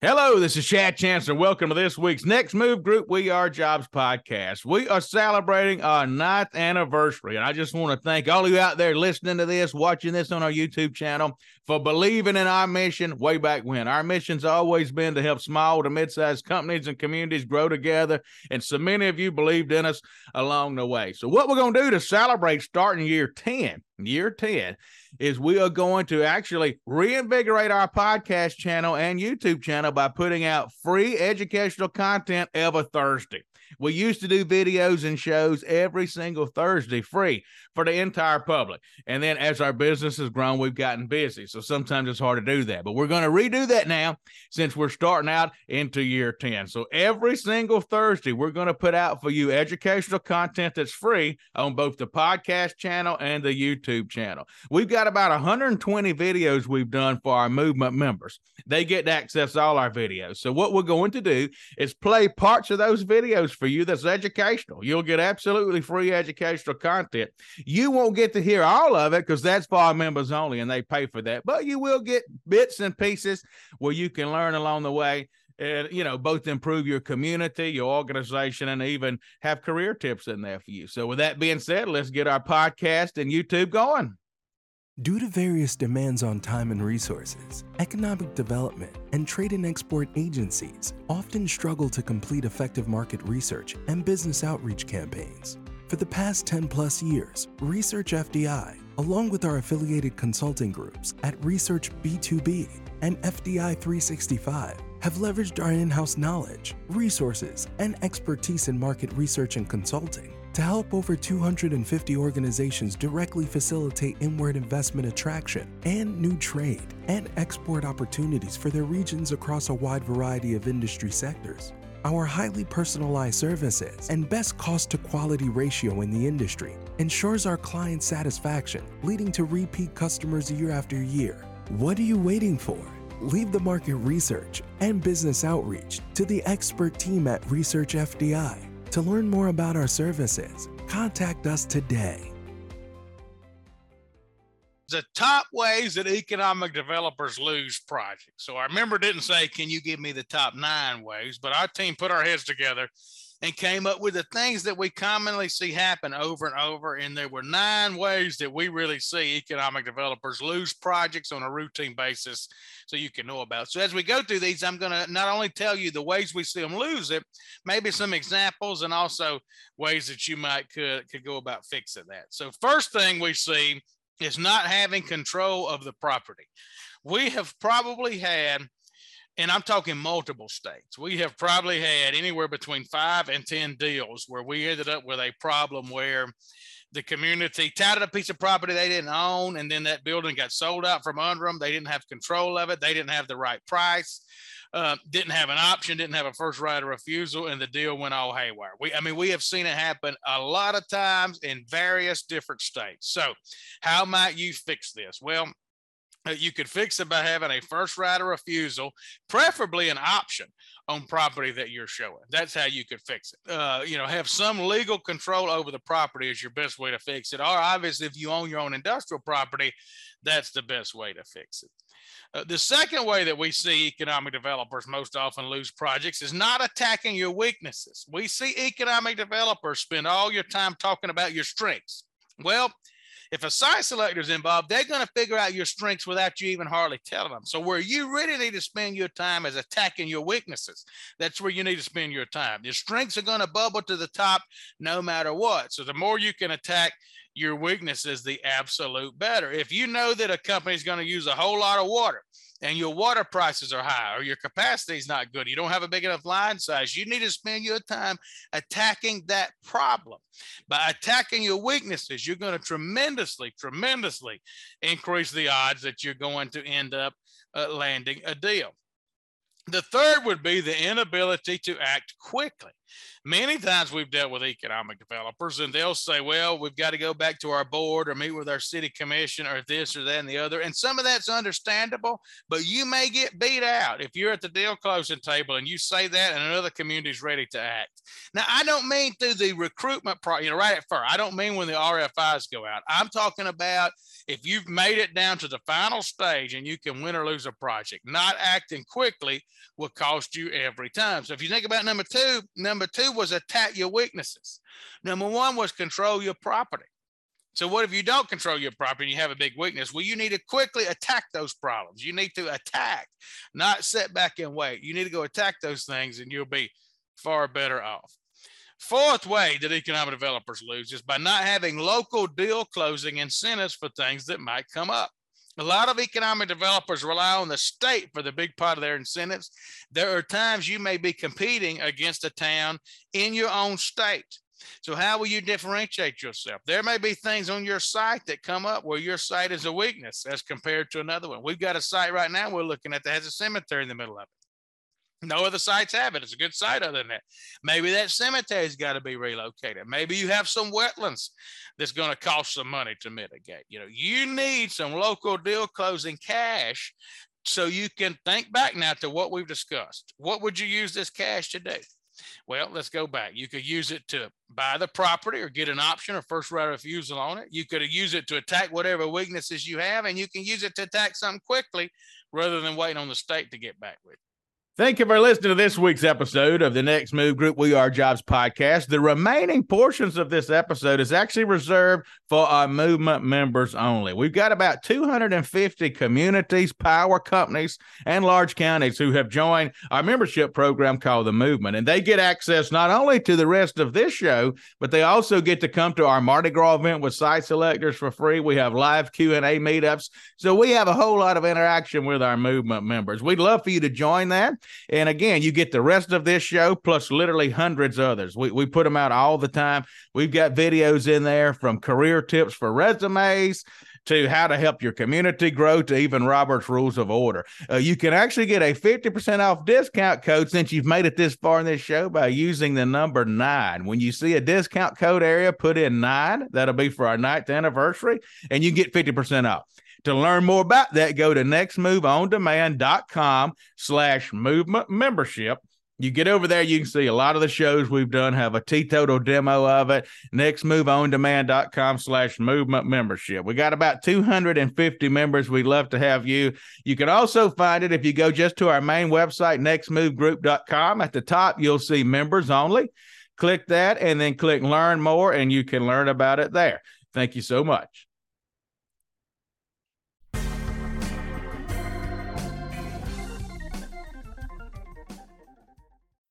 Hello, this is Chad Chancellor. Welcome to this week's Next Move Group We Are Jobs podcast. We are celebrating our ninth anniversary, and I just want to thank all of you out there listening to this, watching this on our YouTube channel, for believing in our mission way back when. Our mission's always been to help small to mid-sized companies and communities grow together, and so many of you believed in us along the way. So, what we're going to do to celebrate starting year 10, year 10, is we are going to actually reinvigorate our podcast channel and YouTube channel by putting out free educational content every Thursday. We used to do videos and shows every single Thursday free for the entire public. And then as our business has grown, we've gotten busy. So sometimes it's hard to do that. But we're going to redo that now since we're starting out into year 10. So every single Thursday, we're going to put out for you educational content that's free on both the podcast channel and the YouTube channel. We've got about 120 videos we've done for our movement members. They get to access all our videos. So what we're going to do is play parts of those videos for you that's educational. You'll get absolutely free educational content. You won't get to hear all of it because that's for our members only and they pay for that, but you will get bits and pieces where you can learn along the way and you know both improve your community your organization and even have career tips in there for you so with that being said let's get our podcast and youtube going Due to various demands on time and resources, economic development and trade and export agencies often struggle to complete effective market research and business outreach campaigns. For the past 10 plus years, Research FDI, along with our affiliated consulting groups at Research B2B and FDI 365, have leveraged our in house knowledge, resources, and expertise in market research and consulting to help over 250 organizations directly facilitate inward investment attraction and new trade and export opportunities for their regions across a wide variety of industry sectors. Our highly personalized services and best cost to quality ratio in the industry ensures our client satisfaction, leading to repeat customers year after year. What are you waiting for? Leave the market research and business outreach to the expert team at Research FDI to learn more about our services, contact us today. The top ways that economic developers lose projects. So our member didn't say, Can you give me the top nine ways? But our team put our heads together and came up with the things that we commonly see happen over and over. And there were nine ways that we really see economic developers lose projects on a routine basis so you can know about. So as we go through these, I'm going to not only tell you the ways we see them lose it, maybe some examples and also ways that you might could, could go about fixing that. So first thing we see is not having control of the property. We have probably had and I'm talking multiple states. We have probably had anywhere between five and 10 deals where we ended up with a problem where the community touted a piece of property they didn't own, and then that building got sold out from under them. They didn't have control of it, they didn't have the right price. Uh, didn't have an option, didn't have a first right of refusal, and the deal went all haywire. We, I mean, we have seen it happen a lot of times in various different states. So, how might you fix this? Well, you could fix it by having a first right of refusal, preferably an option on property that you're showing. That's how you could fix it. Uh, you know, have some legal control over the property is your best way to fix it. Or obviously, if you own your own industrial property, that's the best way to fix it. Uh, the second way that we see economic developers most often lose projects is not attacking your weaknesses. We see economic developers spend all your time talking about your strengths. Well, if a selector is involved, they're going to figure out your strengths without you even hardly telling them. So where you really need to spend your time is attacking your weaknesses. That's where you need to spend your time. Your strengths are going to bubble to the top no matter what. So the more you can attack your weaknesses, the absolute better. If you know that a company is going to use a whole lot of water, and your water prices are high or your capacity is not good, you don't have a big enough line size, you need to spend your time attacking that problem. By attacking your weaknesses, you're going to tremendously, tremendously increase the odds that you're going to end up uh, landing a deal. The third would be the inability to act quickly. Many times we've dealt with economic developers and they'll say, well, we've got to go back to our board or meet with our city commission or this or that and the other. And some of that's understandable, but you may get beat out if you're at the deal closing table and you say that and another community is ready to act. Now, I don't mean through the recruitment, pro- you know, right at first. I don't mean when the RFIs go out. I'm talking about if you've made it down to the final stage and you can win or lose a project, not acting quickly will cost you every time. So if you think about number two, number two was attack your weaknesses. Number one was control your property. So what if you don't control your property and you have a big weakness? Well, you need to quickly attack those problems. You need to attack, not sit back and wait. You need to go attack those things and you'll be far better off. Fourth way that economic developers lose is by not having local deal closing incentives for things that might come up. A lot of economic developers rely on the state for the big part of their incentives. There are times you may be competing against a town in your own state. So, how will you differentiate yourself? There may be things on your site that come up where your site is a weakness as compared to another one. We've got a site right now we're looking at that has a cemetery in the middle of it. No other sites have it. It's a good site other than that. Maybe that cemetery's got to be relocated. Maybe you have some wetlands that's going to cost some money to mitigate. You know, you need some local deal closing cash so you can think back now to what we've discussed. What would you use this cash to do? Well, let's go back. You could use it to buy the property or get an option or first right of refusal on it. You could use it to attack whatever weaknesses you have, and you can use it to attack something quickly rather than waiting on the state to get back with. Thank you for listening to this week's episode of the Next Move Group We Are Jobs podcast. The remaining portions of this episode is actually reserved for our movement members only. We've got about 250 communities, power companies, and large counties who have joined our membership program called the Movement, and they get access not only to the rest of this show, but they also get to come to our Mardi Gras event with site selectors for free. We have live Q and A meetups, so we have a whole lot of interaction with our movement members. We'd love for you to join that. And again, you get the rest of this show plus literally hundreds others. We, we put them out all the time. We've got videos in there from career tips for resumes to how to help your community grow to even Robert's Rules of Order. Uh, you can actually get a 50% off discount code since you've made it this far in this show by using the number nine. When you see a discount code area, put in nine. That'll be for our ninth anniversary, and you get 50% off. To learn more about that, go to nextmoveondemand.com slash movement membership. You get over there, you can see a lot of the shows we've done have a teetotal demo of it. Nextmoveondemand.com slash movement membership. We got about 250 members. We'd love to have you. You can also find it if you go just to our main website, nextmovegroup.com. At the top, you'll see members only. Click that and then click learn more, and you can learn about it there. Thank you so much.